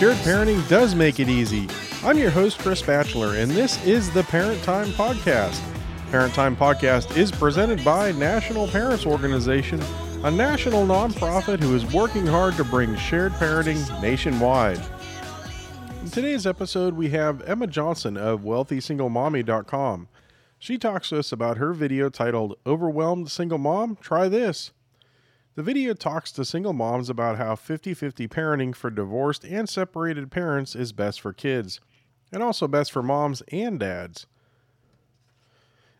shared parenting does make it easy. I'm your host, Chris Batchelor, and this is the Parent Time Podcast. Parent Time Podcast is presented by National Parents Organization, a national nonprofit who is working hard to bring shared parenting nationwide. In today's episode, we have Emma Johnson of WealthySingleMommy.com. She talks to us about her video titled Overwhelmed Single Mom? Try This. The video talks to single moms about how 50 50 parenting for divorced and separated parents is best for kids, and also best for moms and dads.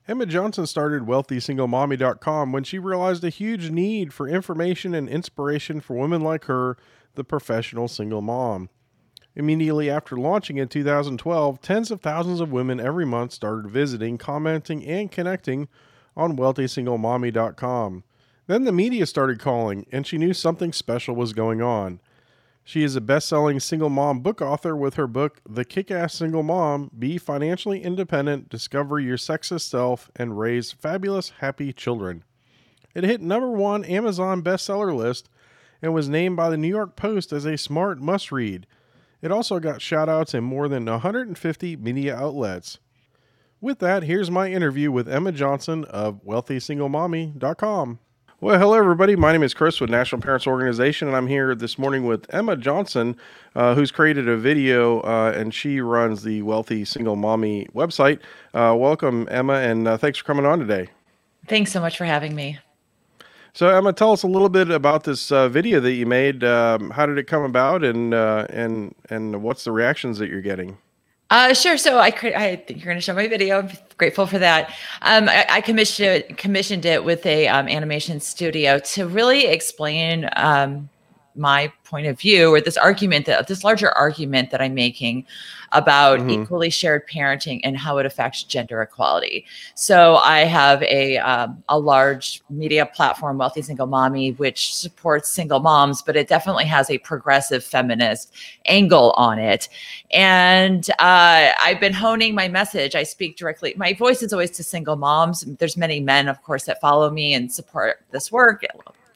Emma Johnson started WealthySingleMommy.com when she realized a huge need for information and inspiration for women like her, the professional single mom. Immediately after launching in 2012, tens of thousands of women every month started visiting, commenting, and connecting on WealthySingleMommy.com. Then the media started calling, and she knew something special was going on. She is a best selling single mom book author with her book, The Kick Ass Single Mom Be Financially Independent, Discover Your Sexiest Self, and Raise Fabulous, Happy Children. It hit number one Amazon bestseller list and was named by the New York Post as a smart must read. It also got shout outs in more than 150 media outlets. With that, here's my interview with Emma Johnson of WealthySingleMommy.com. Well, hello, everybody. My name is Chris with National Parents Organization, and I'm here this morning with Emma Johnson, uh, who's created a video uh, and she runs the Wealthy Single Mommy website. Uh, welcome, Emma, and uh, thanks for coming on today. Thanks so much for having me. So, Emma, tell us a little bit about this uh, video that you made. Um, how did it come about, and uh, and and what's the reactions that you're getting? Uh, sure. So I, I think you're going to show my video. I'm grateful for that. Um, I, I, commissioned commissioned it with a um, animation studio to really explain um, my point of view or this argument that this larger argument that I'm making about mm-hmm. equally shared parenting and how it affects gender equality. So I have a um, a large media platform, Wealthy Single Mommy, which supports single moms, but it definitely has a progressive feminist angle on it. And uh, I've been honing my message. I speak directly. My voice is always to single moms. There's many men, of course, that follow me and support this work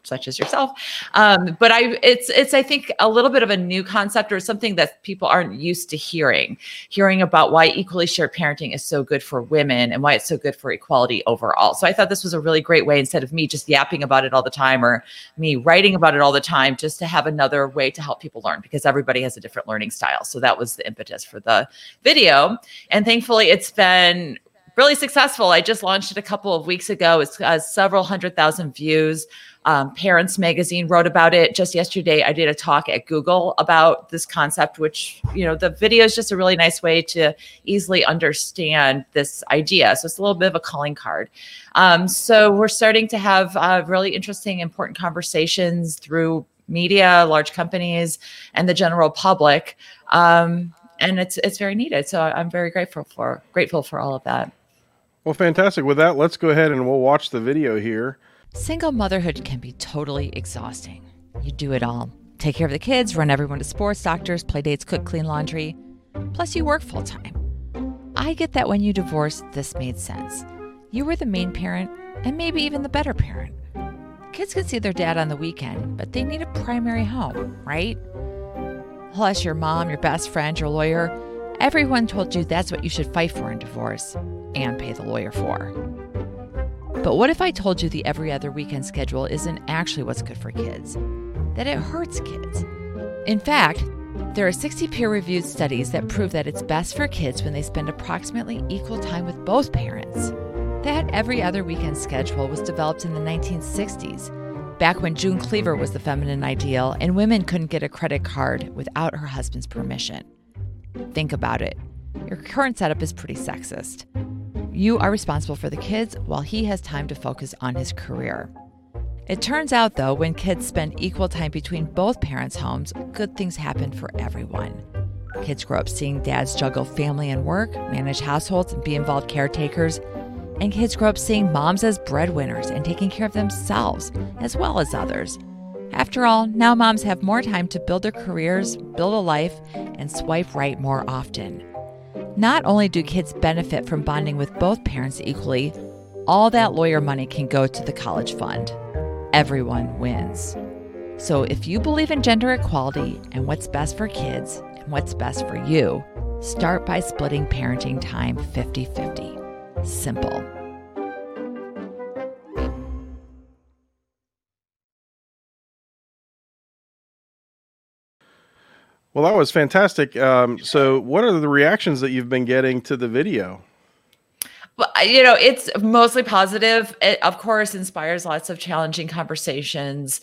such as yourself. Um, but I, it's, it's, I think a little bit of a new concept or something that people aren't used to hearing, hearing about why equally shared parenting is so good for women and why it's so good for equality overall. So I thought this was a really great way instead of me just yapping about it all the time or me writing about it all the time, just to have another way to help people learn because everybody has a different learning style. So that was the impetus for the video. And thankfully it's been really successful. I just launched it a couple of weeks ago. It's uh, several hundred thousand views. Um, Parents Magazine wrote about it just yesterday. I did a talk at Google about this concept, which, you know, the video is just a really nice way to easily understand this idea. So it's a little bit of a calling card. Um, so we're starting to have uh, really interesting, important conversations through media, large companies, and the general public. Um, and it's it's very needed. So I'm very grateful for grateful for all of that. Well, fantastic. With that, let's go ahead and we'll watch the video here. Single motherhood can be totally exhausting. You do it all take care of the kids, run everyone to sports, doctors, play dates, cook, clean laundry. Plus, you work full time. I get that when you divorced, this made sense. You were the main parent and maybe even the better parent. Kids can see their dad on the weekend, but they need a primary home, right? Plus, your mom, your best friend, your lawyer, everyone told you that's what you should fight for in divorce and pay the lawyer for. But what if I told you the every other weekend schedule isn't actually what's good for kids? That it hurts kids. In fact, there are 60 peer reviewed studies that prove that it's best for kids when they spend approximately equal time with both parents. That every other weekend schedule was developed in the 1960s, back when June Cleaver was the feminine ideal and women couldn't get a credit card without her husband's permission. Think about it. Your current setup is pretty sexist. You are responsible for the kids while he has time to focus on his career. It turns out, though, when kids spend equal time between both parents' homes, good things happen for everyone. Kids grow up seeing dads juggle family and work, manage households, and be involved caretakers. And kids grow up seeing moms as breadwinners and taking care of themselves as well as others. After all, now moms have more time to build their careers, build a life, and swipe right more often. Not only do kids benefit from bonding with both parents equally, all that lawyer money can go to the college fund. Everyone wins. So if you believe in gender equality and what's best for kids, and what's best for you, start by splitting parenting time 50 50. Simple. Well, that was fantastic. Um, so, what are the reactions that you've been getting to the video? Well, you know, it's mostly positive. It, of course, inspires lots of challenging conversations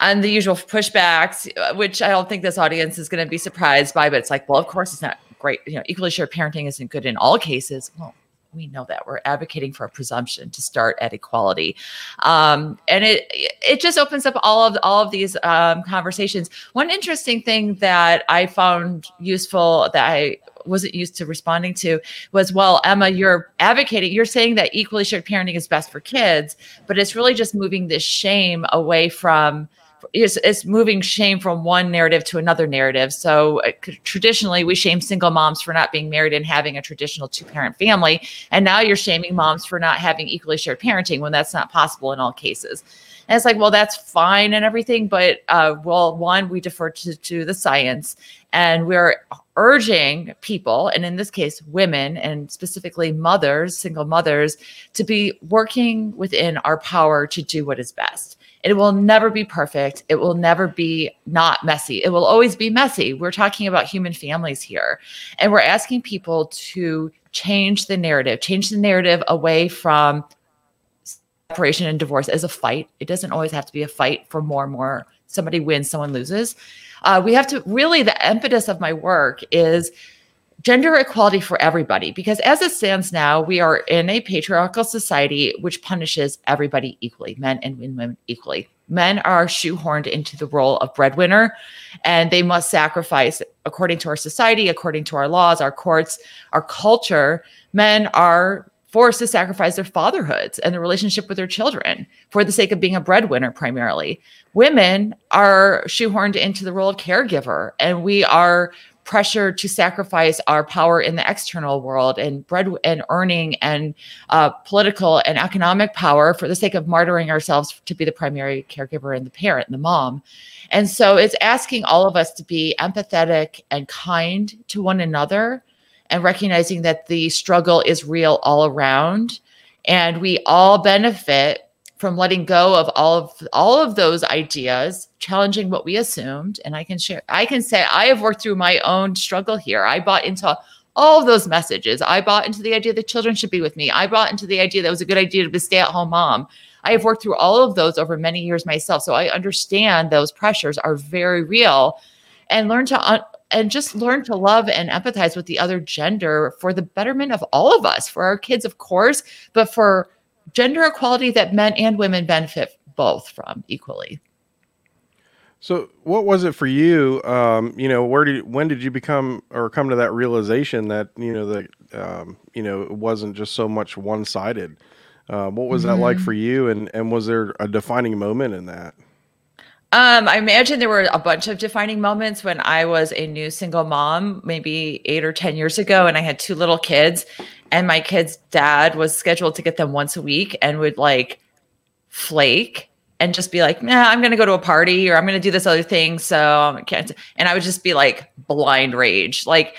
and the usual pushbacks, uh, which I don't think this audience is going to be surprised by. But it's like, well, of course, it's not great. You know, equally shared parenting isn't good in all cases. Well, we know that. We're advocating for a presumption to start at equality. Um, and it it just opens up all of all of these um, conversations. One interesting thing that i found useful that i wasn't used to responding to was well emma you're advocating you're saying that equally shared parenting is best for kids but it's really just moving this shame away from is moving shame from one narrative to another narrative. So uh, traditionally, we shame single moms for not being married and having a traditional two parent family. And now you're shaming moms for not having equally shared parenting when that's not possible in all cases. And it's like, well, that's fine and everything. But, uh, well, one, we defer to, to the science and we're urging people, and in this case, women and specifically mothers, single mothers, to be working within our power to do what is best. It will never be perfect. It will never be not messy. It will always be messy. We're talking about human families here. And we're asking people to change the narrative, change the narrative away from separation and divorce as a fight. It doesn't always have to be a fight for more and more. Somebody wins, someone loses. Uh, we have to really, the impetus of my work is gender equality for everybody because as it stands now we are in a patriarchal society which punishes everybody equally men and women equally. Men are shoehorned into the role of breadwinner and they must sacrifice according to our society according to our laws our courts our culture. Men are forced to sacrifice their fatherhoods and their relationship with their children for the sake of being a breadwinner primarily. Women are shoehorned into the role of caregiver and we are pressure to sacrifice our power in the external world and bread and earning and uh, political and economic power for the sake of martyring ourselves to be the primary caregiver and the parent and the mom. And so it's asking all of us to be empathetic and kind to one another and recognizing that the struggle is real all around and we all benefit from letting go of all of all of those ideas challenging what we assumed. And i can share i can say i have worked through my own struggle here. I bought into all of those messages. I bought into the idea that children should be with me. I bought into the idea that it was a good idea to be a stay-at-home mom. I have worked through all of those over many years myself. So i understand those pressures are very real. And learn to un- and just learn to love and empathize with the other gender for the betterment of all of us for our kids of course but for gender equality that men and women benefit both from equally. So, what was it for you? Um, you know, where did when did you become or come to that realization that you know that um, you know it wasn't just so much one sided? Uh, what was mm-hmm. that like mm-hmm. for you, and and was there a defining moment in that? Um, I imagine there were a bunch of defining moments when I was a new single mom, maybe eight or 10 years ago, and I had two little kids. And my kid's dad was scheduled to get them once a week and would like flake and just be like, nah, I'm going to go to a party or I'm going to do this other thing. So I can't. And I would just be like blind rage. Like,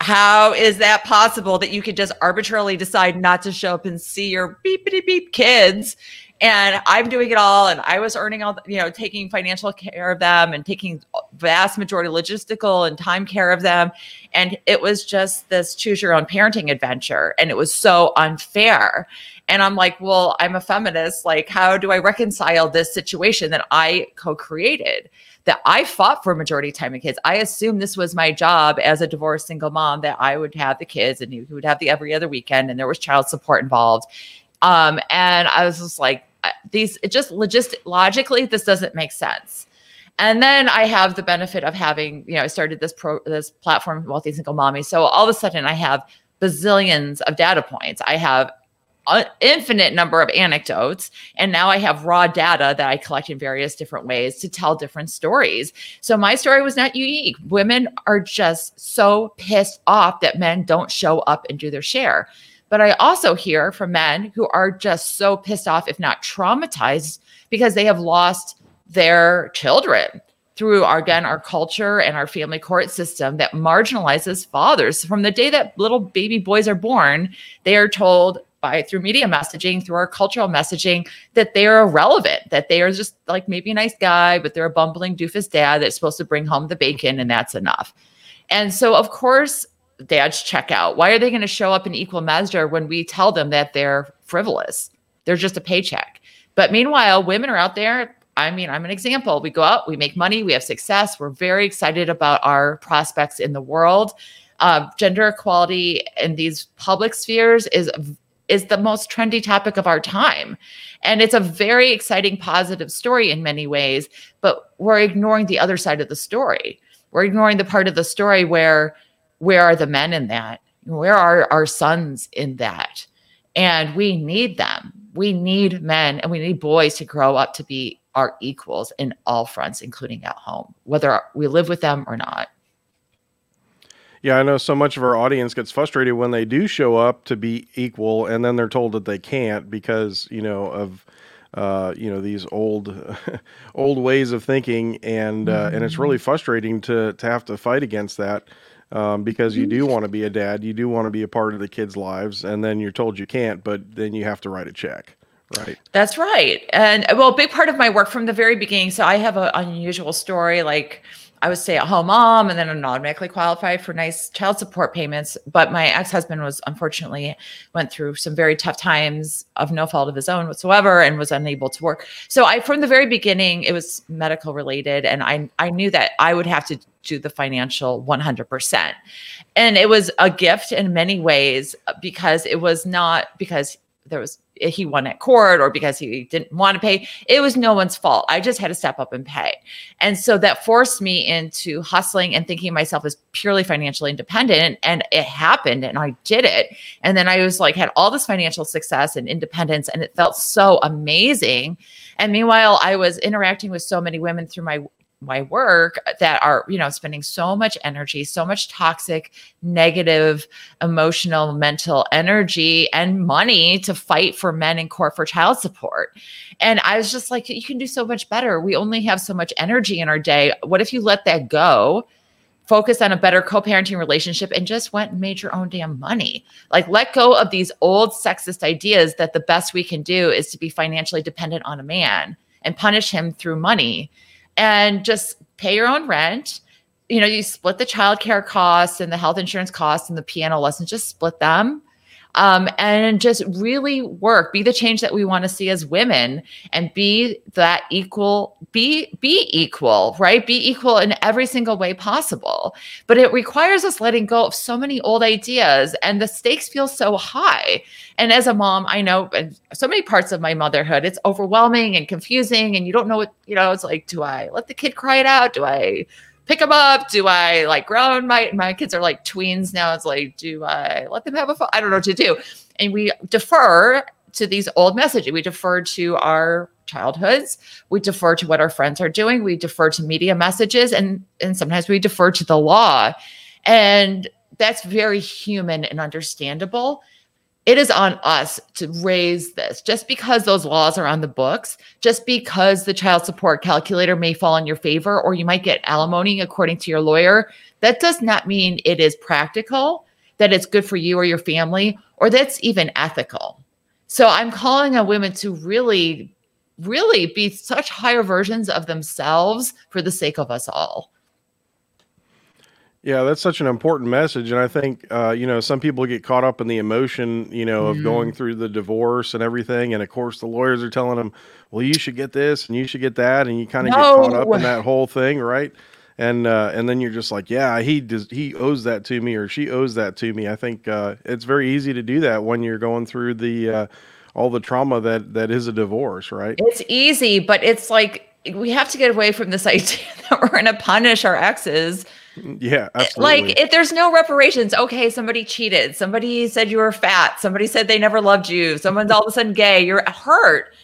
how is that possible that you could just arbitrarily decide not to show up and see your beep beep beep kids and I'm doing it all. And I was earning all, you know, taking financial care of them and taking vast majority logistical and time care of them. And it was just this choose your own parenting adventure. And it was so unfair. And I'm like, well, I'm a feminist. Like, how do I reconcile this situation that I co created? That I fought for majority time of kids. I assumed this was my job as a divorced single mom that I would have the kids and he would have the every other weekend and there was child support involved. Um, and I was just like, these it just logistic logically this doesn't make sense. And then i have the benefit of having you know i started this pro this platform wealthy single mommy. So all of a sudden i have bazillions of data points. I have an infinite number of anecdotes. And now i have raw data that i collect in various different ways to tell different stories. So my story was not unique. Women are just so pissed off that men don't show up and do their share but I also hear from men who are just so pissed off, if not traumatized, because they have lost their children through our again our culture and our family court system that marginalizes fathers. From the day that little baby boys are born they are told by through media messaging through our cultural messaging that they are irrelevant that they are just like maybe a nice guy but they're a bumbling doofus dad that's supposed to bring home the bacon and that's enough. And so of course dads check out why are they going to show up in equal measure when we tell them that they're frivolous they're just a paycheck but meanwhile women are out there I mean, I'm an example. We go out, we make money, we have success. We're very excited about our prospects in the world. Uh, gender equality in these public spheres is is the most trendy topic of our time. And it's a very exciting, positive story in many ways, but we're ignoring the other side of the story. We're ignoring the part of the story where where are the men in that? Where are our sons in that? And we need them. We need men and we need boys to grow up to be our equals in all fronts, including at home, whether we live with them or not. Yeah, I know so much of our audience gets frustrated when they do show up to be equal and then they're told that they can't because, you know, of uh, you know these old old ways of thinking and uh, mm-hmm. and it's really mm-hmm. frustrating to to have to fight against that um, because you do mm-hmm. want to be a dad you do want to be a part of the kids lives and then you're told you can't but then you have to write a check Right. That's right. And well, a big part of my work from the very beginning. So I have an unusual story. Like I was stay at home mom and then I'm automatically qualified for nice child support payments. But my ex husband was unfortunately went through some very tough times of no fault of his own whatsoever and was unable to work. So I, from the very beginning, it was medical related. And I, I knew that I would have to do the financial 100%. And it was a gift in many ways because it was not because there was he won at court or because he didn't want to pay. It was no one's fault. I just had to step up and pay. And so that forced me into hustling and thinking myself as purely financially independent. And it happened and I did it. And then I was like, had all this financial success and independence, and it felt so amazing. And meanwhile, I was interacting with so many women through my my work that are you know spending so much energy so much toxic negative emotional mental energy and money to fight for men in court for child support. And i was just like you can do so much better. We only have so much energy in our day. What if you let that go focus on a better co-parenting relationship and just went and made your own damn money. Like let go of these old sexist ideas that the best we can do is to be financially dependent on a man and punish him through money and just pay your own rent. You know, you split the childcare costs and the health insurance costs and the piano lessons, just split them. Um, and just really work, be the change that we want to see as women and be that equal, be, be equal, right? Be equal in every single way possible. But it requires us letting go of so many old ideas and the stakes feel so high. And as a mom, I know so many parts of my motherhood, it's overwhelming and confusing. And you don't know what, you know, it's like, do I let the kid cry it out? Do I pick them up? Do I like grown? My my kids are like tweens now. It's like, do I let them have a phone? I don't know what to do. And we defer to these old messages. We defer to our childhoods. We defer to what our friends are doing. We defer to media messages and and sometimes we defer to the law. And that's very human and understandable it is on us to raise this. Just because those laws are on the books just because the child support calculator may fall in your favor or you might get alimony according to your lawyer that does not mean it is practical that it's good for you or your family or that's even ethical. So i'm calling on women to really really be such higher versions of themselves for the sake of us all yeah, that's such an important message, and I think uh, you know some people get caught up in the emotion, you know, of going mm-hmm. through the divorce and everything, and of course the lawyers are telling them, "Well, you should get this and you should get that," and you kind of get caught up in that whole thing, right? And uh, and then you're just like, "Yeah, he does, he owes that to me, or she owes that to me." I think uh, it's very easy to do that when you're going through the uh, all the trauma that that is a divorce, right? It's easy, but it's like we have to get away from this idea that we're going to punish our exes yeah, absolutely. Like if there's no reparations, okay, somebody cheated, somebody said you were fat, somebody said they never loved you, someone's all of a sudden gay, you're hurt.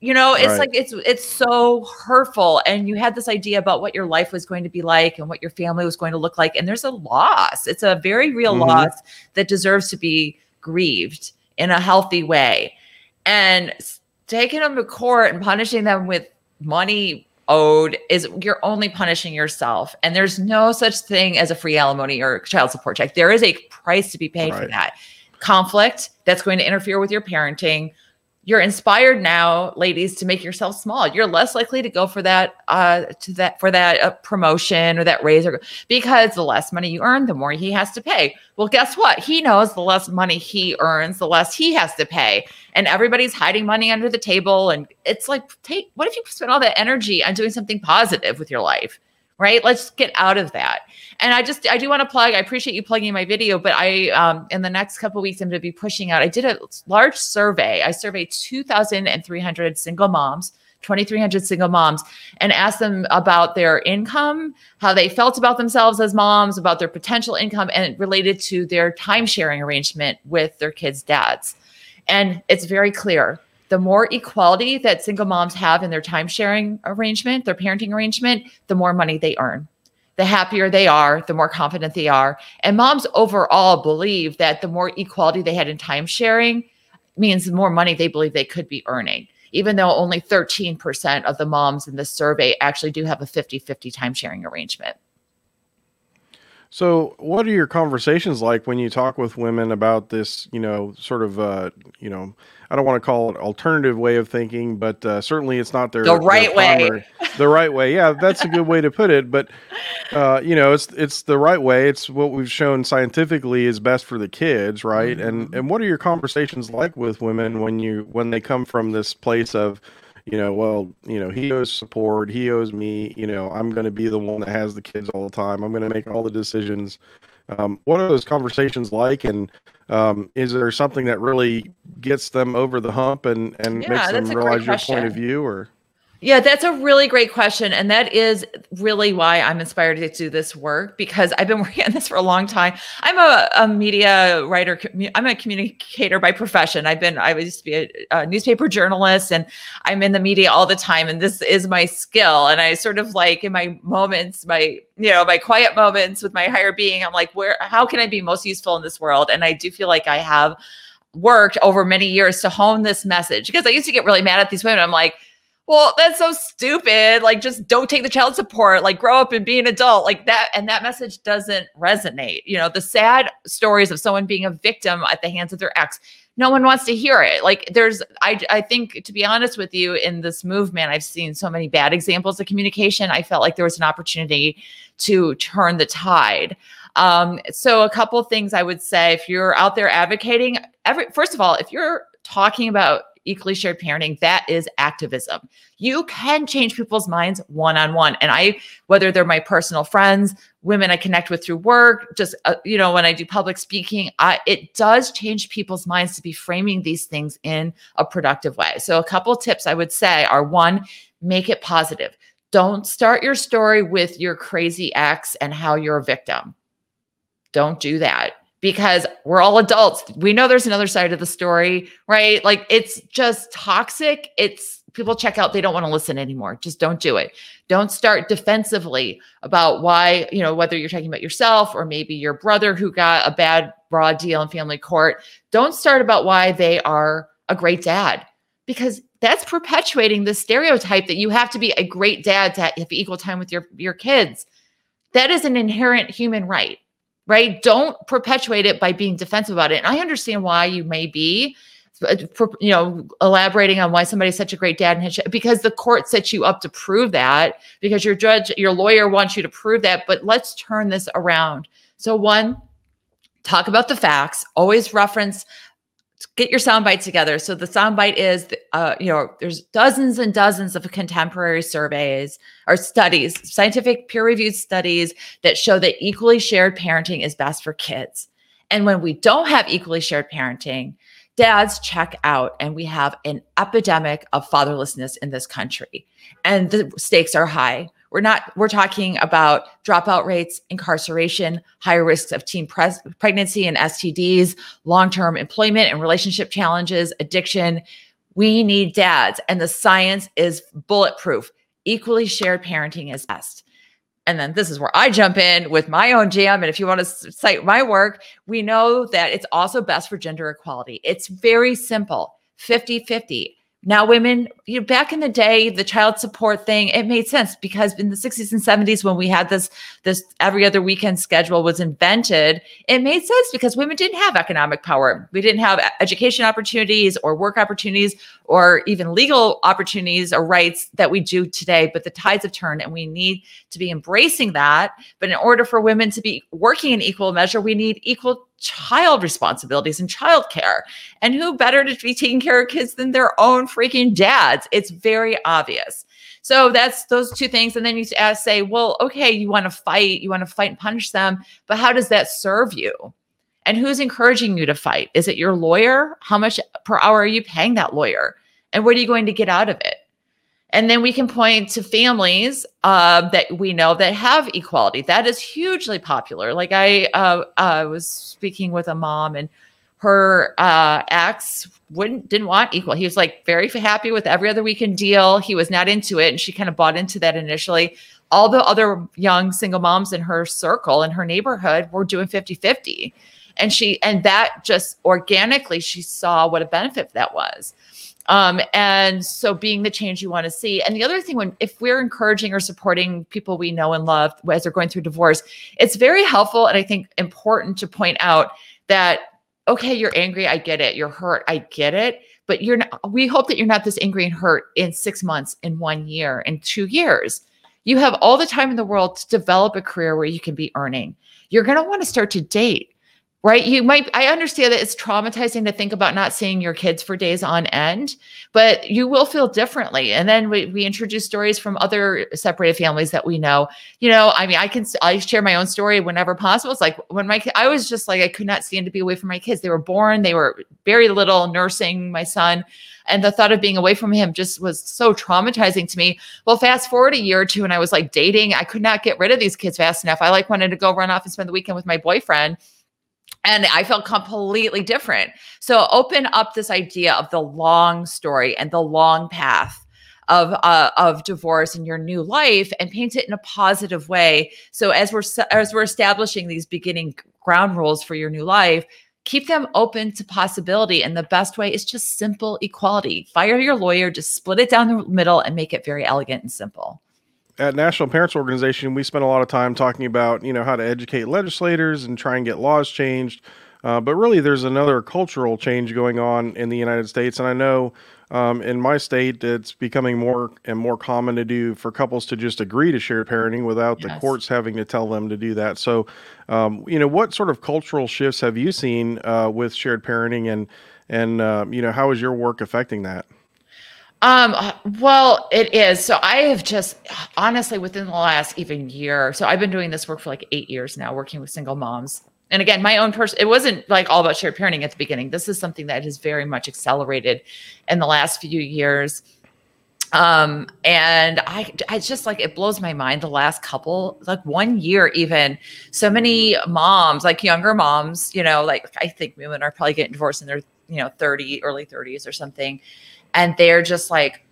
You know, it's right. like it's it's so hurtful and you had this idea about what your life was going to be like and what your family was going to look like and there's a loss. It's a very real mm-hmm. loss that deserves to be grieved in a healthy way. And taking them to court and punishing them with money owed is you're only punishing yourself. And there's no such thing as a free alimony or child support check. There is a price to be paid right. for that. Conflict that's going to interfere with your parenting you're inspired now ladies to make yourself small you're less likely to go for that uh to that for that uh, promotion or that raise or because the less money you earn the more he has to pay well guess what he knows the less money he earns the less he has to pay and everybody's hiding money under the table and it's like take what if you spend all that energy on doing something positive with your life right let's get out of that and I just I do want to plug. I appreciate you plugging my video, but I um, in the next couple weeks I'm going to be pushing out. I did a large survey. I surveyed 2,300 single moms. 2,300 single moms and asked them about their income, how they felt about themselves as moms, about their potential income, and related to their time sharing arrangement with their kids' dads. And it's very clear the more equality that single moms have in their time sharing arrangement, their parenting arrangement, the more money they earn the happier they are, the more confident they are. And moms overall believe that the more equality they had in time sharing means the more money they believe they could be earning, even though only 13% of the moms in the survey actually do have a 50 50 time sharing arrangement. So, what are your conversations like when you talk with women about this, you know, sort of, uh, you know, I don't want to call it alternative way of thinking, but uh, certainly it's not their the right their way. the right way, yeah, that's a good way to put it. But uh, you know, it's it's the right way. It's what we've shown scientifically is best for the kids, right? Mm-hmm. And and what are your conversations like with women when you when they come from this place of you know, well, you know, he owes support, he owes me, you know, I'm going to be the one that has the kids all the time. I'm going to make all the decisions. Um, what are those conversations like? And um, is there something that really gets them over the hump and, and yeah, makes them realize your point of view or? Yeah, that's a really great question. And that is really why I'm inspired to do this work because I've been working on this for a long time. I'm a, a media writer, I'm a communicator by profession. I've been, I used to be a, a, newspaper journalist and I'm in the media all the time. And this is my skill. And I sort of like in my moments, my, you know, my quiet moments with my higher being, I'm like, where, how can I be most useful in this world? And I do feel like I have worked over many years to hone this message because I used to get really mad at these women. I'm like, well, that's so stupid. Like, just don't take the child support. Like, grow up and be an adult. Like that. And that message doesn't resonate. You know, the sad stories of someone being a victim at the hands of their ex, no one wants to hear it. Like, there's, I, I think, to be honest with you, in this movement, I've seen so many bad examples of communication. I felt like there was an opportunity to turn the tide. Um, so, a couple things I would say if you're out there advocating, every, first of all, if you're talking about equally shared parenting, that is activism. You can change people's minds one on one. And I, whether they're my personal friends, women I connect with through work, just, uh, you know, when I do public speaking, I, it does change people's minds to be framing these things in a productive way. So, a couple tips I would say are one, make it positive. Don't start your story with your crazy ex and how you're a victim. Don't do that because we're all adults. We know there's another side of the story, right? Like it's just toxic. It's people check out, they don't want to listen anymore. Just don't do it. Don't start defensively about why, you know, whether you're talking about yourself or maybe your brother who got a bad raw deal in family court. Don't start about why they are a great dad because that's perpetuating the stereotype that you have to be a great dad to have equal time with your your kids. That is an inherent human right right? Don't perpetuate it by being defensive about it. And I understand why you may be, uh, you know, elaborating on why somebody's such a great dad and because the court sets you up to prove that because your judge, your lawyer wants you to prove that. But let's turn this around. So one, talk about the facts. Always reference get your soundbite together. So the soundbite is, uh, you know, there's dozens and dozens of contemporary surveys or studies, scientific peer-reviewed studies that show that equally shared parenting is best for kids. And when we don't have equally shared parenting, dads check out and we have an epidemic of fatherlessness in this country and the stakes are high we're not, we're talking about dropout rates, incarceration, higher risks of teen pres- pregnancy and STDs, long term employment and relationship challenges, addiction. We need dads, and the science is bulletproof. Equally shared parenting is best. And then this is where I jump in with my own jam. And if you want to cite my work, we know that it's also best for gender equality. It's very simple 50 50 Now, women, you know, back in the day, the child support thing, it made sense because in the 60s and 70s, when we had this, this every other weekend schedule was invented, it made sense because women didn't have economic power. We didn't have education opportunities or work opportunities or even legal opportunities or rights that we do today. But the tides have turned and we need to be embracing that. But in order for women to be working in equal measure, we need equal child responsibilities and childcare. And who better to be taking care of kids than their own freaking dads? It's very obvious. So that's those two things. And then you ask, say, well, okay, you want to fight, you want to fight and punish them, but how does that serve you? And who's encouraging you to fight? Is it your lawyer? How much per hour are you paying that lawyer? And what are you going to get out of it? And then we can point to families uh, that we know that have equality. That is hugely popular. Like I uh, uh, was speaking with a mom, and her uh, ex wouldn't didn't want equal. He was like very happy with every other weekend deal. He was not into it, and she kind of bought into that initially. All the other young single moms in her circle in her neighborhood were doing 50 50. And she, and that just organically, she saw what a benefit that was. Um, and so being the change you want to see. And the other thing, when if we're encouraging or supporting people we know and love as they're going through divorce, it's very helpful and I think important to point out that okay, you're angry, I get it. You're hurt, I get it. But you're not, we hope that you're not this angry and hurt in six months, in one year, in two years. You have all the time in the world to develop a career where you can be earning. You're going to want to start to date right? You might, I understand that it's traumatizing to think about not seeing your kids for days on end, but you will feel differently. And then we, we introduce stories from other separated families that we know. You know, I mean, I can, I share my own story whenever possible. It's like when my, I was just like, I could not stand to be away from my kids. They were born, they were very little, nursing my son. And the thought of being away from him just was so traumatizing to me. Well, fast forward a year or two, and I was like dating. I could not get rid of these kids fast enough. I like wanted to go run off and spend the weekend with my boyfriend and I felt completely different. So open up this idea of the long story and the long path of uh, of divorce in your new life and paint it in a positive way. So as we're as we're establishing these beginning ground rules for your new life, keep them open to possibility. And the best way is just simple equality. Fire your lawyer, just split it down the middle and make it very elegant and simple at National Parents Organization, we spend a lot of time talking about you know how to educate legislators and try and get laws changed. Uh, but really, there's another cultural change going on in the United States, and I know um, in my state it's becoming more and more common to do for couples to just agree to shared parenting without yes. the courts having to tell them to do that. So, um, you know, what sort of cultural shifts have you seen uh, with shared parenting, and and uh, you know, how is your work affecting that? Um, well, it is. So I have just honestly within the last even year. So I've been doing this work for like eight years now, working with single moms. And again, my own person, it wasn't like all about shared parenting at the beginning. This is something that has very much accelerated in the last few years. Um, and I, I just like it blows my mind the last couple, like one year, even so many moms, like younger moms, you know, like I think women are probably getting divorced in their, you know, 30, early 30s or something and they're just like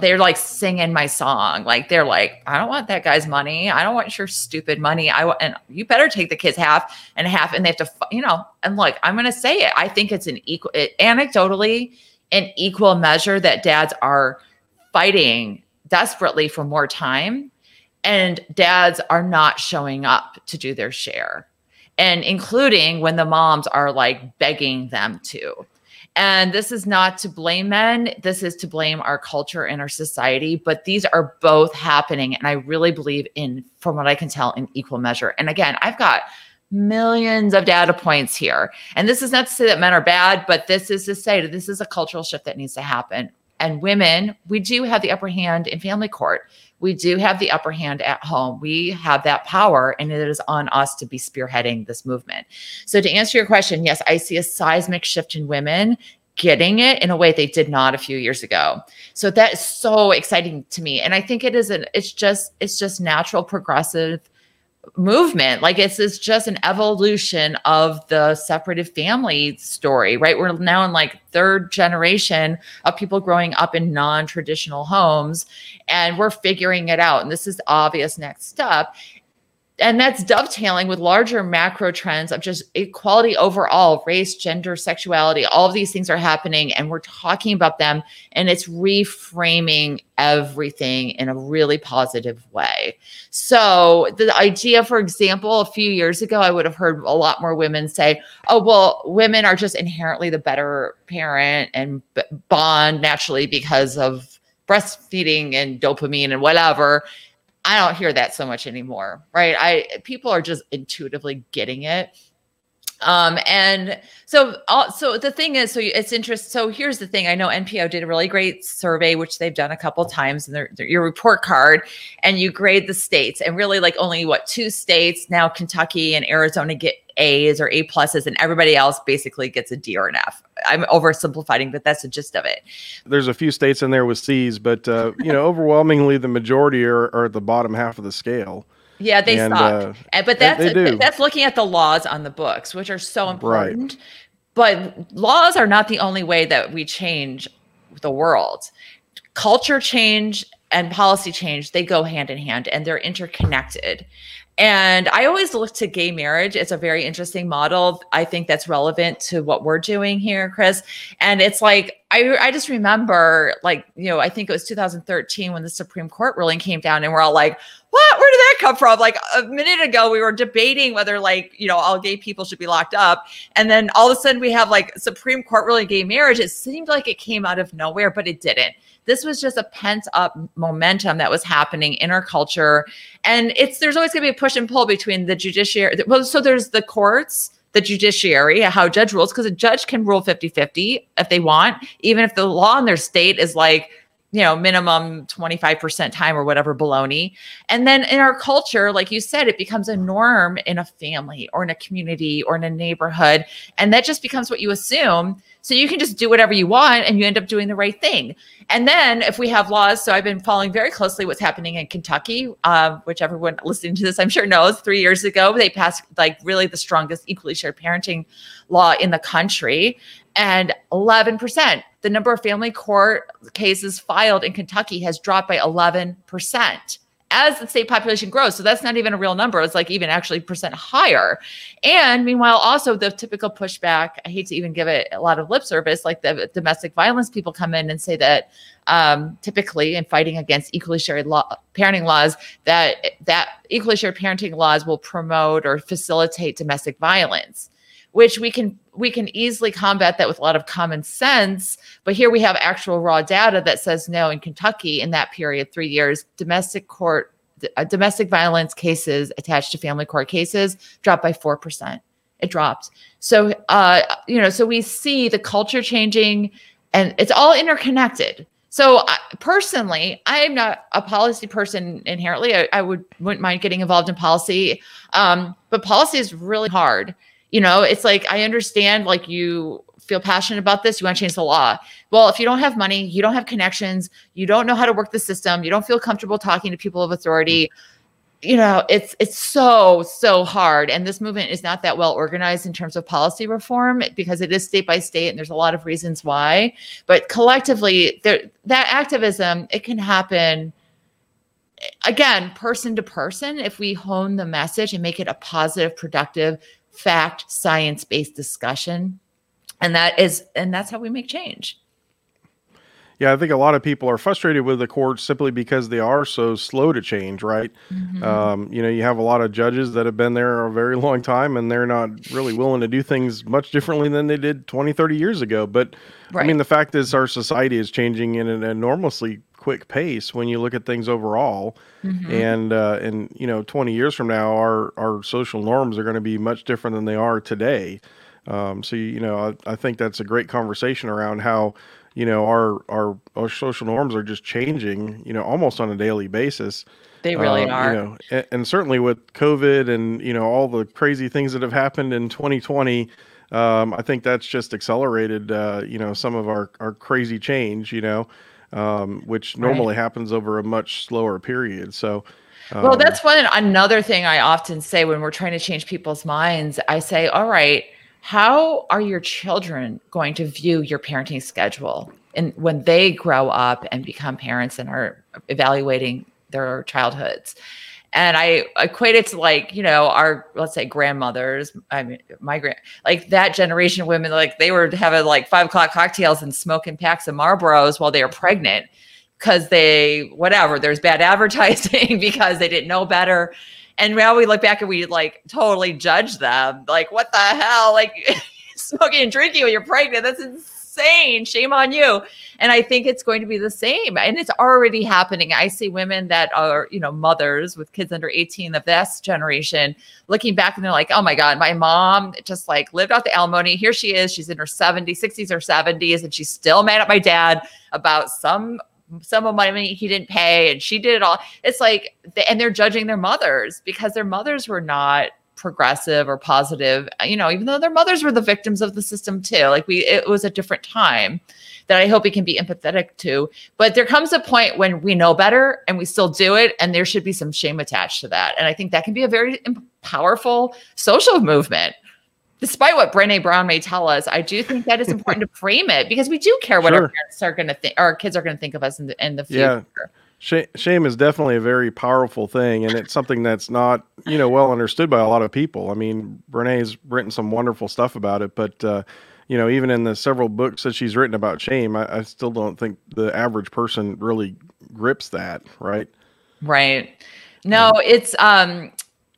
they're like singing my song. Like they're like i don't want that guy's money. I don't want your stupid money. I want and you better take the kids half and half and they have to you know and look i'm to say it. I think it's an equal it, anecdotally an equal measure that dads are fighting desperately for more time and dads are not showing up to do their share and including when the moms are like begging them to and this is not to blame men. This is to blame our culture and our society. But these are both happening. And I really believe in, from what I can tell, in equal measure. And again, I've got millions of data points here. And this is not to say that men are bad, but this is to say that this is a cultural shift that needs to happen. And women, we do have the upper hand in family court we do have the upper hand at home. We have that power, and it is on us to be spearheading this movement. So, to answer your question, yes, I see a seismic shift in women getting it in a way they did not a few years ago. So that is so exciting to me. And I think it is an it's just it's just natural progressive movement. Like it's, it's just an evolution of the separated family story, right? We're now in like third generation of people growing up in non-traditional homes and we're figuring it out. And this is obvious next step. And that's dovetailing with larger macro trends of just equality overall race gender sexuality all of these things are happening and we're talking about them and it's reframing everything in a really positive way. So the idea for example a few years ago i would have heard a lot more women say oh well women are just inherently the better parent and bond naturally because of breastfeeding and dopamine and whatever I don't hear that so much anymore, right? I people are just intuitively getting it. Um, and so, uh, so the thing is, so it's interesting. So here's the thing. I know NPO did a really great survey, which they've done a couple times, and they're, your report card, and you grade the states, and really like only what two states now, Kentucky and Arizona get A's or A pluses, and everybody else basically gets a D or an F. I'm oversimplifying, but that's the gist of it. There's a few states in there with C's, but uh, you know, overwhelmingly the majority are, are at the bottom half of the scale. Yeah, they and, suck. Uh, but that's that's looking at the laws on the books, which are so important. Right. But laws are not the only way that we change the world. Culture change and policy change, they go hand in hand and they're interconnected. And I always look to gay marriage. It's a very interesting model. I think that's relevant to what we're doing here, Chris. And it's like, I, I just remember, like, you know, I think it was 2013 when the Supreme Court ruling came down, and we're all like, what? Where did that come from? Like a minute ago, we were debating whether, like, you know, all gay people should be locked up. And then all of a sudden, we have like Supreme Court ruling gay marriage. It seemed like it came out of nowhere, but it didn't this was just a pent up momentum that was happening in our culture. And it's there's always going to be a push and pull between the judiciary. Well, so there's the courts, the judiciary, how a judge rules, because a judge can rule 50 50 if they want, even if the law in their state is like, you know, minimum 25% time or whatever baloney. And then in our culture, like you said, it becomes a norm in a family or in a community or in a neighborhood. And that just becomes what you assume. So you can just do whatever you want and you end up doing the right thing. And then if we have laws, so I've been following very closely what's happening in Kentucky, uh, which everyone listening to this, I'm sure knows. Three years ago, they passed like really the strongest equally shared parenting law in the country and 11%. The number of family court cases filed in Kentucky has dropped by 11% as the state population grows. So that's not even a real number. It's like even actually percent higher. And meanwhile, also the typical pushback, I hate to even give it a lot of lip service, like the domestic violence people come in and say that um, typically in fighting against equally shared law, parenting laws, that that equally shared parenting laws will promote or facilitate domestic violence which we can we can easily combat that with a lot of common sense. But here we have actual raw data that says no in kentucky in that period three years. Domestic court uh, domestic violence cases attached to family court cases dropped by 4% it dropped. So uh you know so we see the culture changing and it's all interconnected. So uh, personally, I'm not a policy person inherently. I, I, would wouldn't mind getting involved in policy, um, but policy is really hard you know it's like i understand like you feel passionate about this you want to change the law. Well if you don't have money you don't have connections you don't know how to work the system you don't feel comfortable talking to people of authority mm-hmm. you know it's it's so so hard. And this movement is not that well organized in terms of policy reform because it is state by state and there's a lot of reasons why. But collectively there that activism it can happen again person to person if we hone the message and make it a positive productive fact science based discussion and that is and that's how we make change yeah i think a lot of people are frustrated with the courts simply because they are so slow to change right mm-hmm. um, you know you have a lot of judges that have been there a very long time and they're not really willing to do things much differently than they did 20 30 years ago but right. i mean the fact is our society is changing in an enormously quick pace when you look at things overall. Mm-hmm. And uh, and you know, 20 years from now, our our social norms are going to be much different than they are today. Um, so you know, I, I, think that's a great conversation around how you know our our our social norms are just changing. You know, almost on a daily basis. They really uh, are. You know, and, and, certainly with COVID and you know all the crazy things that have happened in 2020. Um, I think that's just accelerated, uh, you know, some of our, our crazy change, you know, um, which normally right. happens over a much slower period. So, um, well, that's one another thing I often say when we're trying to change people's minds. I say, all right, how are your children going to view your parenting schedule? And when they grow up and become parents and are evaluating their childhoods. And I equate it to like, you know, our let's say grandmothers. I mean, my grand like that generation of women, like they were having like five o'clock cocktails and smoking packs of Marlboros while they were pregnant because they whatever. There's bad advertising because they didn't know better. And now we look back and we like totally judge them. Like, what the hell? Like smoking and drinking when you're pregnant. That's insane. Shame on you. And I think it's going to be the same. And it's already happening. I see women that are, you know, mothers with kids under 18 of this generation looking back and they're like, oh my God, my mom just like lived off the alimony. Here she is. She's in her 70s, 60s or 70s, and she's still mad at my dad about some some of my money he didn't pay and she did it all. It's like, and they're judging their mothers because their mothers were not progressive or positive you know even though their mothers were the victims of the system too like we it was a different time that i hope we can be empathetic to but there comes a point when we know better and we still do it and there should be some shame attached to that and i think that can be a very powerful social movement despite what Brene Brown may tell us, I do think that it's important to frame it because we do care what sure. our parents are going to think, our kids are going to think of us in the in the future. Yeah. Shame is definitely a very powerful thing, and it's something that's not, you know, well understood by a lot of people. I mean, Brene's written some wonderful stuff about it, but uh, you know, even in the several books that she's written about shame, I, I still don't think the average person really grips that, right? Right. No, it's um,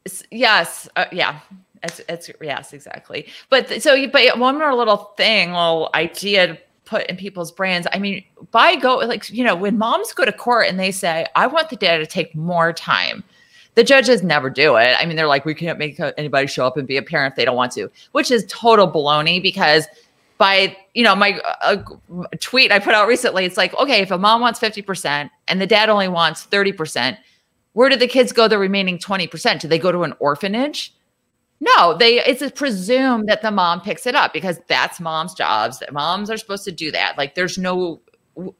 it's, yes, uh, yeah, it's, it's yes, exactly. But so, but one more little thing, little idea put in people's brains. I mean, by go like you know, when moms go to court and they say, "I want the dad to take more time," the judges never do it. I mean, they're like, "We can't make anybody show up and be a parent if they don't want to," which is total baloney because by you know my uh, tweet I put out recently, it's like, okay, if a mom wants fifty percent and the dad only wants thirty percent, where do the kids go the remaining twenty percent? Do they go to an orphanage? No, they it's presumed that the mom picks it up because that's mom's jobs. That moms are supposed to do that. Like there's no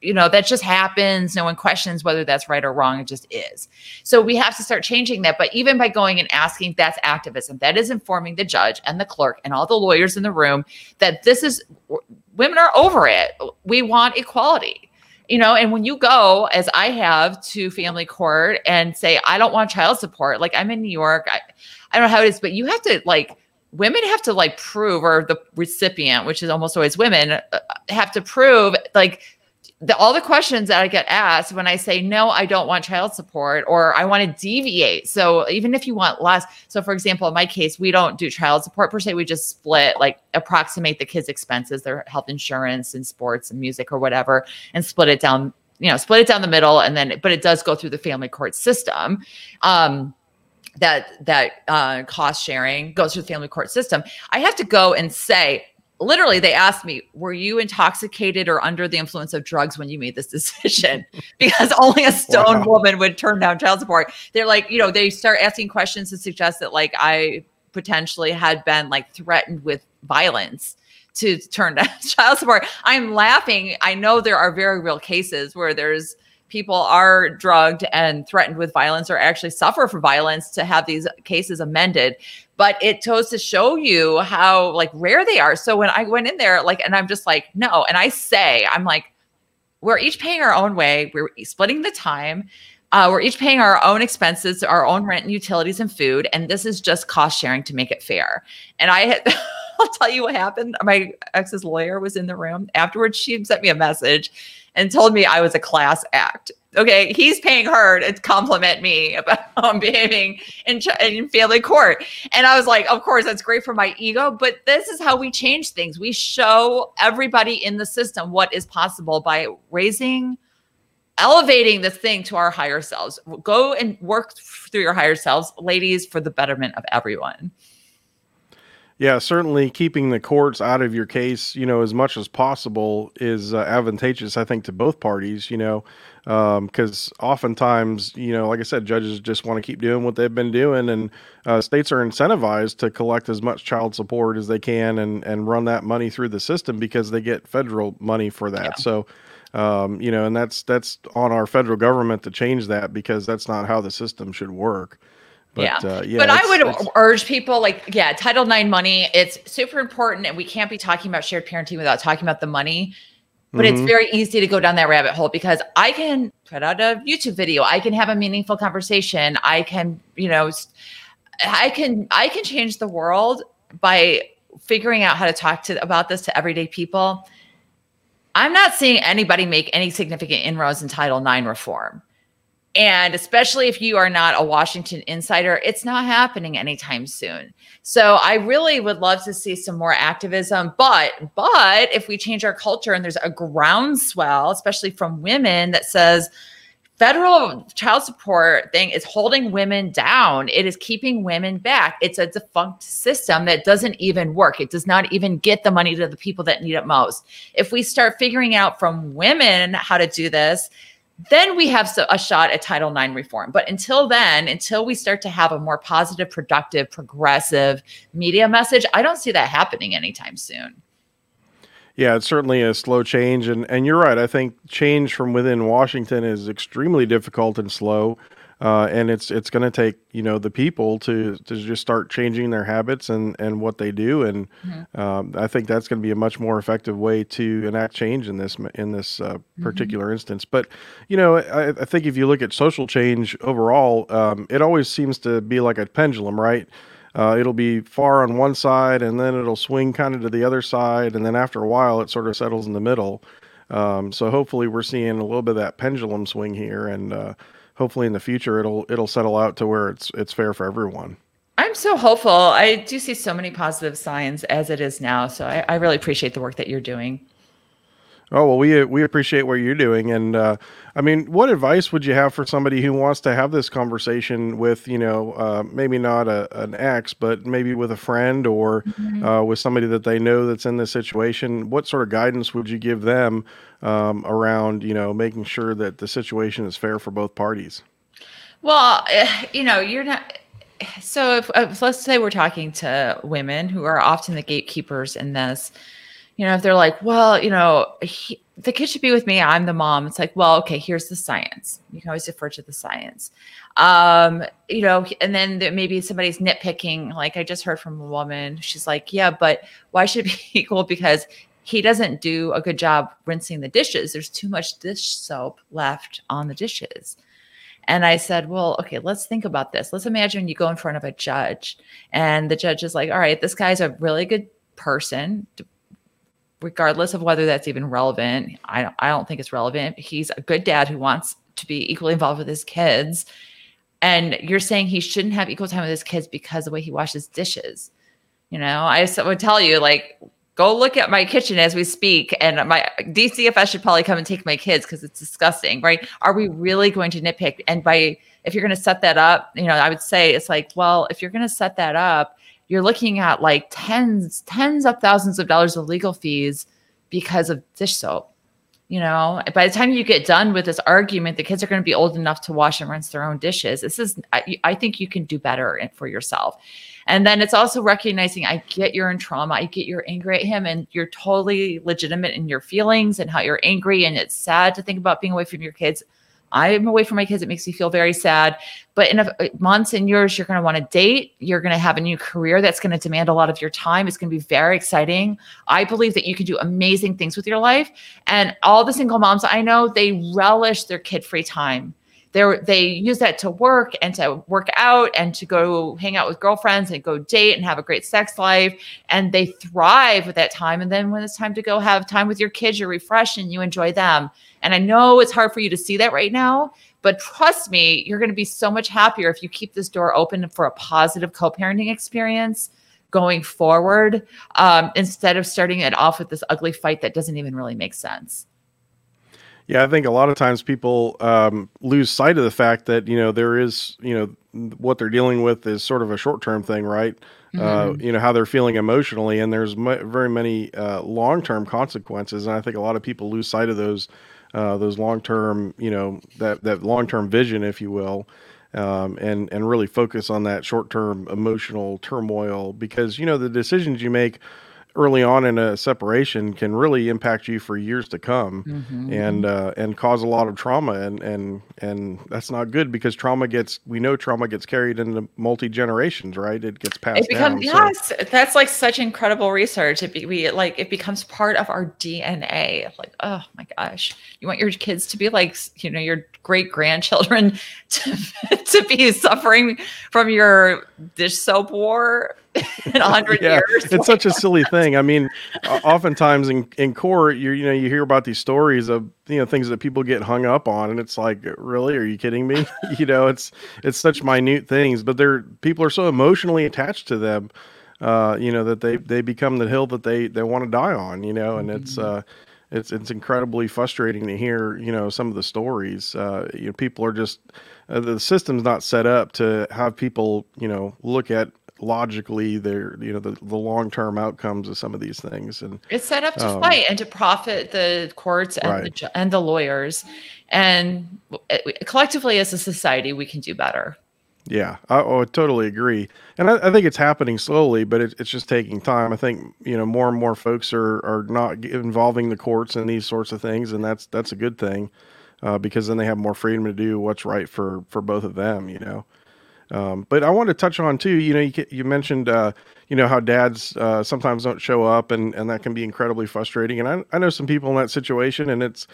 you know that just happens. No one questions whether that's right or wrong. It just is. So we have to start changing that. But even by going and asking that's activism. That is informing the judge and the clerk and all the lawyers in the room that this is women are over it. We want equality. You know and when you go as i have to family court and say i don't want child support like i'm in new york I, I don't know how it is, but you have to like women have to like prove, or the recipient, which is almost always women, uh, have to prove like the, all the questions that I get asked when I say, no, I don't want child support or I want to deviate. So even if you want less, so for example, in my case, we don't do child support per se. We just split, like approximate the kids' expenses, their health insurance and sports and music or whatever, and split it down, you know, split it down the middle. And then, but it does go through the family court system. Um, that that uh, cost sharing goes through the family court system, I have to go and say, literally, they asked me, "Were you intoxicated or under the influence of drugs when you made this decision?" because only a stone wow. woman would turn down child support. They're like, you know, they start asking questions to suggest that like I potentially had been like threatened with violence to turn down child support. I'm laughing. I know there are very real cases where there's people are drugged and threatened with violence or actually suffer from violence to have these cases amended. But it goes to show you how like rare they are. So when i went in there like and i'm just like no. And i say i'm like we're each paying our own way. We're splitting the time. Uh, we're each paying our own expenses our own rent and utilities and food. And this is just cost sharing to make it fair. And i had I'll tell you what happened. My ex's lawyer was in the room. Afterwards, she sent me a message and told me I was a class act. Okay, he's paying her to compliment me about how I'm behaving in, in family court. And I was like, of course, that's great for my ego, but this is how we change things. We show everybody in the system what is possible by raising elevating this thing to our higher selves. Go and work through your higher selves, ladies, for the betterment of everyone. Yeah, certainly keeping the courts out of your case, you know, as much as possible is uh, advantageous, I think, to both parties, you know, because um, oftentimes, you know, like I said, judges just want to keep doing what they've been doing, and uh, states are incentivized to collect as much child support as they can and, and run that money through the system because they get federal money for that. Yeah. So, um, you know, and that's that's on our federal government to change that because that's not how the system should work. But, yeah. Uh, yeah. But I would urge people like, yeah, Title IX money, it's super important. And we can't be talking about shared parenting without talking about the money. but mm-hmm. it's very easy to go down that rabbit hole because I can put out a YouTube video, I can have a meaningful conversation, I can, you know, I can I can change the world by figuring out how to talk to about this to everyday people. I'm not seeing anybody make any significant inroads in Title IX reform. And especially if you are not a Washington insider, it's not happening anytime soon. So I really would love to see some more activism. But but if we change our culture and there's a groundswell, especially from women, that says federal child support thing is holding women down. It is keeping women back. It's a defunct system that doesn't even work. It does not even get the money to the people that need it most. If we start figuring out from women how to do this, then we have a shot at Title IX reform. But until then, until we start to have a more positive, productive, progressive media message, I don't see that happening anytime soon. Yeah, it's certainly a slow change, and and you're right. I think change from within Washington is extremely difficult and slow. Uh, and it's it's going to take you know the people to to just start changing their habits and and what they do, and mm-hmm. um, I think that's going to be a much more effective way to enact change in this in this uh, mm-hmm. particular mm-hmm. instance. But you know, I, I, think if you look at social change overall, um, it always seems to be like a pendulum, right? Uh, it'll be far on one side, and then it'll swing kind of to the other side, and then after a while, it sort of settles in the middle. Um, so hopefully, we're seeing a little bit of that pendulum swing here, and uh, hopefully in the future it'll it'll settle out to where it's it's fair for everyone. I'm so hopeful. I do see so many positive signs as it is now. So I, I really appreciate the work that you're doing. Oh well, we we appreciate what you're doing, and uh, I mean, what advice would you have for somebody who wants to have this conversation with, you know, uh, maybe not a, an ex, but maybe with a friend or mm-hmm. uh, with somebody that they know that's in this situation? What sort of guidance would you give them um, around, you know, making sure that the situation is fair for both parties? Well, eh, you know, you're not. So if, if let's say we're talking to women who are often the gatekeepers in this you know, if they're like, well, you know, he, the kid should be with me, I'm the mom. It's like, well, okay, here's the science. You can always defer to the science. Um, you know, and then there, maybe somebody's nitpicking. Like I just heard from a woman, she's like, yeah, but why should it be equal? Because he doesn't do a good job rinsing the dishes. There's too much dish soap left on the dishes. And I said, well, okay, let's think about this. Let's imagine you go in front of a judge and the judge is like, all right, this guy's a really good person regardless of whether that's even relevant. I don't, I don't think it's relevant. He's a good dad who wants to be equally involved with his kids. And you're saying he shouldn't have equal time with his kids because the way he washes dishes. You know, I would tell you, like, go look at my kitchen as we speak. And my DCFS should probably come and take my kids because it's disgusting, right? Are we really going to nitpick? And by, if you're going to set that up, you know, I would say it's like, well, if you're going to set that up, you're looking at like tens, tens of thousands of dollars of legal fees because of dish soap. You know, by the time you get done with this argument, the kids are going to be old enough to wash and rinse their own dishes. This is, I, I think you can do better for yourself. And then it's also recognizing I get you're in trauma. I get you're angry at him and you're totally legitimate in your feelings and how you're angry. And it's sad to think about being away from your kids. I'm away from my kids. It makes me feel very sad. But in a, uh, months and years, you're going to want to date. You're going to have a new career that's going to demand a lot of your time. It's going to be very exciting. I believe that you can do amazing things with your life. And all the single moms I know, they relish their kid free time. They they use that to work and to work out and to go hang out with girlfriends and go date and have a great sex life. And they thrive with that time. And then when it's time to go have time with your kids, you're refreshed and you enjoy them. And I know it's hard for you to see that right now, but trust me, you're going to be so much happier if you keep this door open for a positive co parenting experience going forward um, instead of starting it off with this ugly fight that doesn't even really make sense. Yeah, I think a lot of times people um, lose sight of the fact that you know there is you know what they're dealing with is sort of a short term thing, right? Uh, mm-hmm. Uh, you know how they're feeling emotionally, and there's m- very many uh, long term consequences, and I think a lot of people lose sight of those uh, those long term, you know, that that long term vision, if you will, um, and and really focus on that short term emotional turmoil because you know the decisions you make early on in a separation can really impact you for years to come mm-hmm. and uh, and cause a lot of trauma and and and that's not good because trauma gets we know trauma gets carried into multi generations right it gets passed it becomes, down yes so. that's like such incredible research it be, we like it becomes part of our dna like oh my gosh you want your kids to be like you know your great grandchildren to, to be suffering from your dish soap war in hundred yeah, years. It's such a silly thing. I mean, oftentimes in, in court, you you know you hear about these stories of you know things that people get hung up on, and it's like, really, are you kidding me? you know, it's it's such minute things, but they're people are so emotionally attached to them. Uh, you know that they they become the hill that they they want to die on. You know, and it's. Mm-hmm. Uh, it's it's incredibly frustrating to hear you know some of the stories. Uh, you know, people are just uh, the system's not set up to have people you know look at logically their you know the, the long-term outcomes of some of these things and it's set up to um, fight and to profit the courts and, right. the, and the lawyers. And collectively as a society we can do better. Yeah. I, oh, I totally agree. And I, I, think it's happening slowly but it, it's just taking time. I think you know more and more folks are are not involving the courts in these sorts of things and that's that's a good thing uh, because then they have more freedom to do what's right for for both of them you know um, but I want to touch on too. You know, you, you mentioned uh, you know how dads uh, sometimes don't show up, and and that can be incredibly frustrating. And I I know some people in that situation, and it's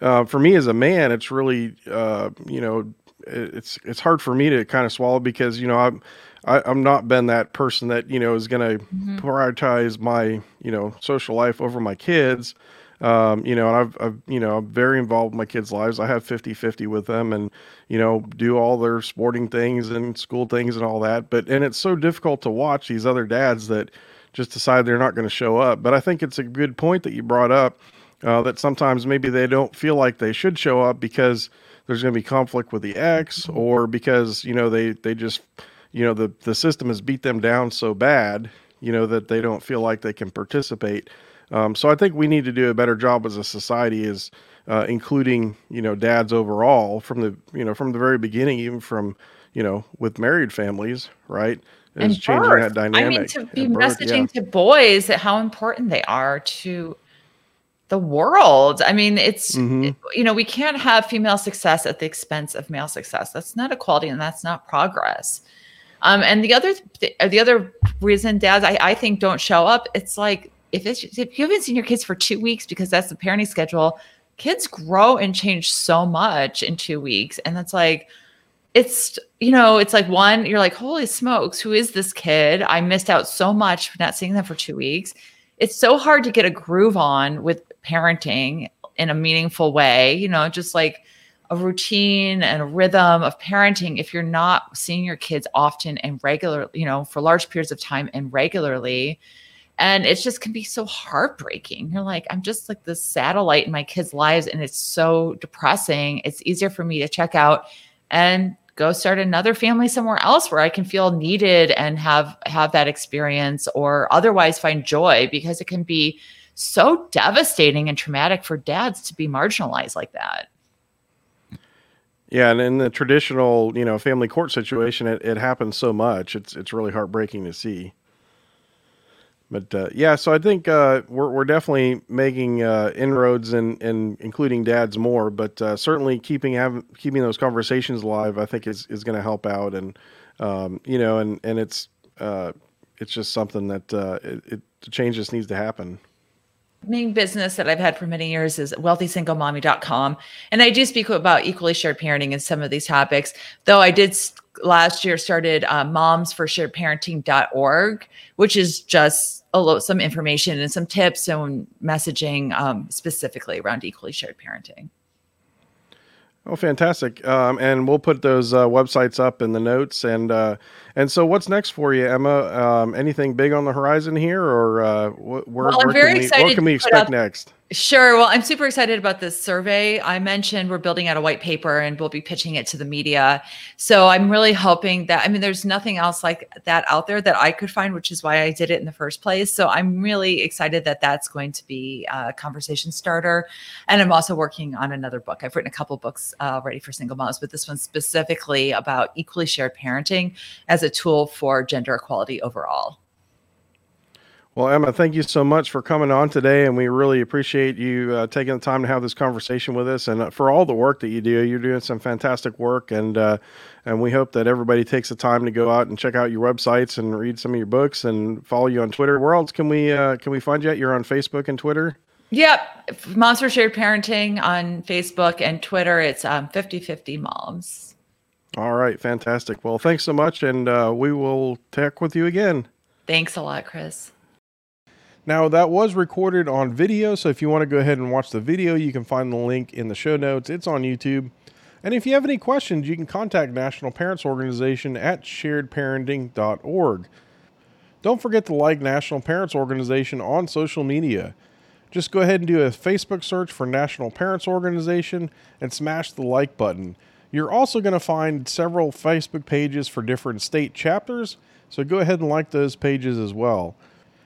uh, for me as a man, it's really uh, you know it's it's hard for me to kind of swallow because you know I'm I, am i am not been that person that you know is going to mm-hmm. prioritize my you know social life over my kids. Um, you know, and I've, I've, you know, I'm very involved in my kids' lives. I have 50 50 with them and, you know, do all their sporting things and school things and all that. But, and it's so difficult to watch these other dads that just decide they're not going to show up. But I think it's a good point that you brought up uh, that sometimes maybe they don't feel like they should show up because there's going to be conflict with the ex or because, you know, they, they just, you know, the, the system has beat them down so bad, you know, that they don't feel like they can participate. Um, so I think we need to do a better job as a society, is uh, including you know dads overall from the you know from the very beginning, even from you know with married families, right? Is and changing birth. that dynamic. I mean, to be birth, messaging yeah. to boys that how important they are to the world. I mean, it's mm-hmm. it, you know we can't have female success at the expense of male success. That's not equality, and that's not progress. Um, and the other th- the other reason dads I, I think don't show up, it's like if if you haven't seen your kids for two weeks because that's the parenting schedule, kids grow and change so much in two weeks. And that's like, it's you know, it's like one, you're like, holy smokes, who is this kid? I missed out so much for not seeing them for two weeks. It's so hard to get a groove on with parenting in a meaningful way, you know, just like a routine and a rhythm of parenting if you're not seeing your kids often and regularly, you know, for large periods of time and regularly and it just can be so heartbreaking you're like i'm just like this satellite in my kids lives and it's so depressing it's easier for me to check out and go start another family somewhere else where i can feel needed and have have that experience or otherwise find joy because it can be so devastating and traumatic for dads to be marginalized like that yeah, and in the traditional, you know, family court situation, it, it happens so much. It's it's really heartbreaking to see. But uh, yeah, so I think uh, we're we're definitely making uh, inroads and in, in including dads more, but uh, certainly keeping have, keeping those conversations alive, I think is is going to help out, and um, you know, and and it's uh, it's just something that uh, it, it change just needs to happen main business that I've had for many years is wealthysinglemommy.com. And I do speak about equally shared parenting and some of these topics, though I did last year started uh, moms for shared parenting.org, which is just a lot, some information and some tips and messaging um, specifically around equally shared parenting. Oh, fantastic! Um, and we'll put those uh, websites up in the notes. And uh, and so, what's next for you, Emma? Um, anything big on the horizon here, or uh, wh- where, well, where can we, what can we expect next? Sure. Well, I'm super excited about this survey. I mentioned we're building out a white paper and we'll be pitching it to the media. So I'm really hoping that, I mean, there's nothing else like that out there that I could find, which is why I did it in the first place. So I'm really excited that that's going to be a conversation starter. And I'm also working on another book. I've written a couple books uh, already for single moms, but this one specifically about equally shared parenting as a tool for gender equality overall. Well, Emma, thank you so much for coming on today, and we really appreciate you uh, taking the time to have this conversation with us, and uh, for all the work that you do. You're doing some fantastic work, and uh, and we hope that everybody takes the time to go out and check out your websites and read some of your books and follow you on Twitter. Where else can we uh, can we find you? At? You're on Facebook and Twitter. Yep, Moms for Shared Parenting on Facebook and Twitter. It's um, 50-50 Moms. All right, fantastic. Well, thanks so much, and uh, we will talk with you again. Thanks a lot, Chris. Now, that was recorded on video, so if you want to go ahead and watch the video, you can find the link in the show notes. It's on YouTube. And if you have any questions, you can contact National Parents Organization at sharedparenting.org. Don't forget to like National Parents Organization on social media. Just go ahead and do a Facebook search for National Parents Organization and smash the like button. You're also going to find several Facebook pages for different state chapters, so go ahead and like those pages as well.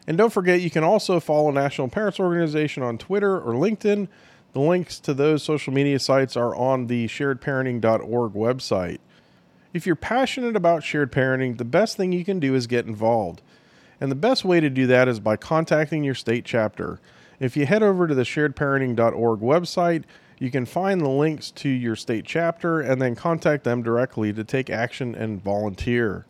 And don't forget, you can also follow National Parents Organization on Twitter or LinkedIn. The links to those social media sites are on the sharedparenting.org website. If you're passionate about shared parenting, the best thing you can do is get involved. And the best way to do that is by contacting your state chapter. If you head over to the sharedparenting.org website, you can find the links to your state chapter and then contact them directly to take action and volunteer.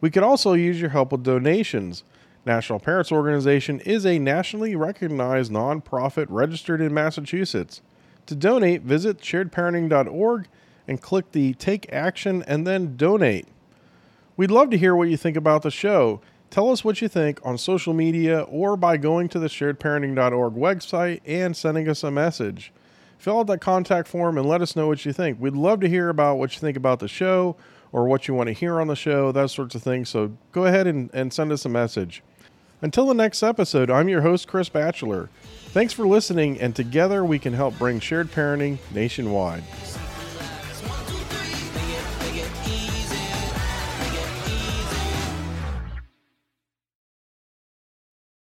We could also use your help with donations. National Parents Organization is a nationally recognized nonprofit registered in Massachusetts. To donate, visit sharedparenting.org and click the Take Action and then Donate. We'd love to hear what you think about the show. Tell us what you think on social media or by going to the sharedparenting.org website and sending us a message. Fill out that contact form and let us know what you think. We'd love to hear about what you think about the show or what you want to hear on the show, that sorts of things. So go ahead and, and send us a message. Until the next episode, I'm your host, Chris Batchelor. Thanks for listening, and together we can help bring shared parenting nationwide.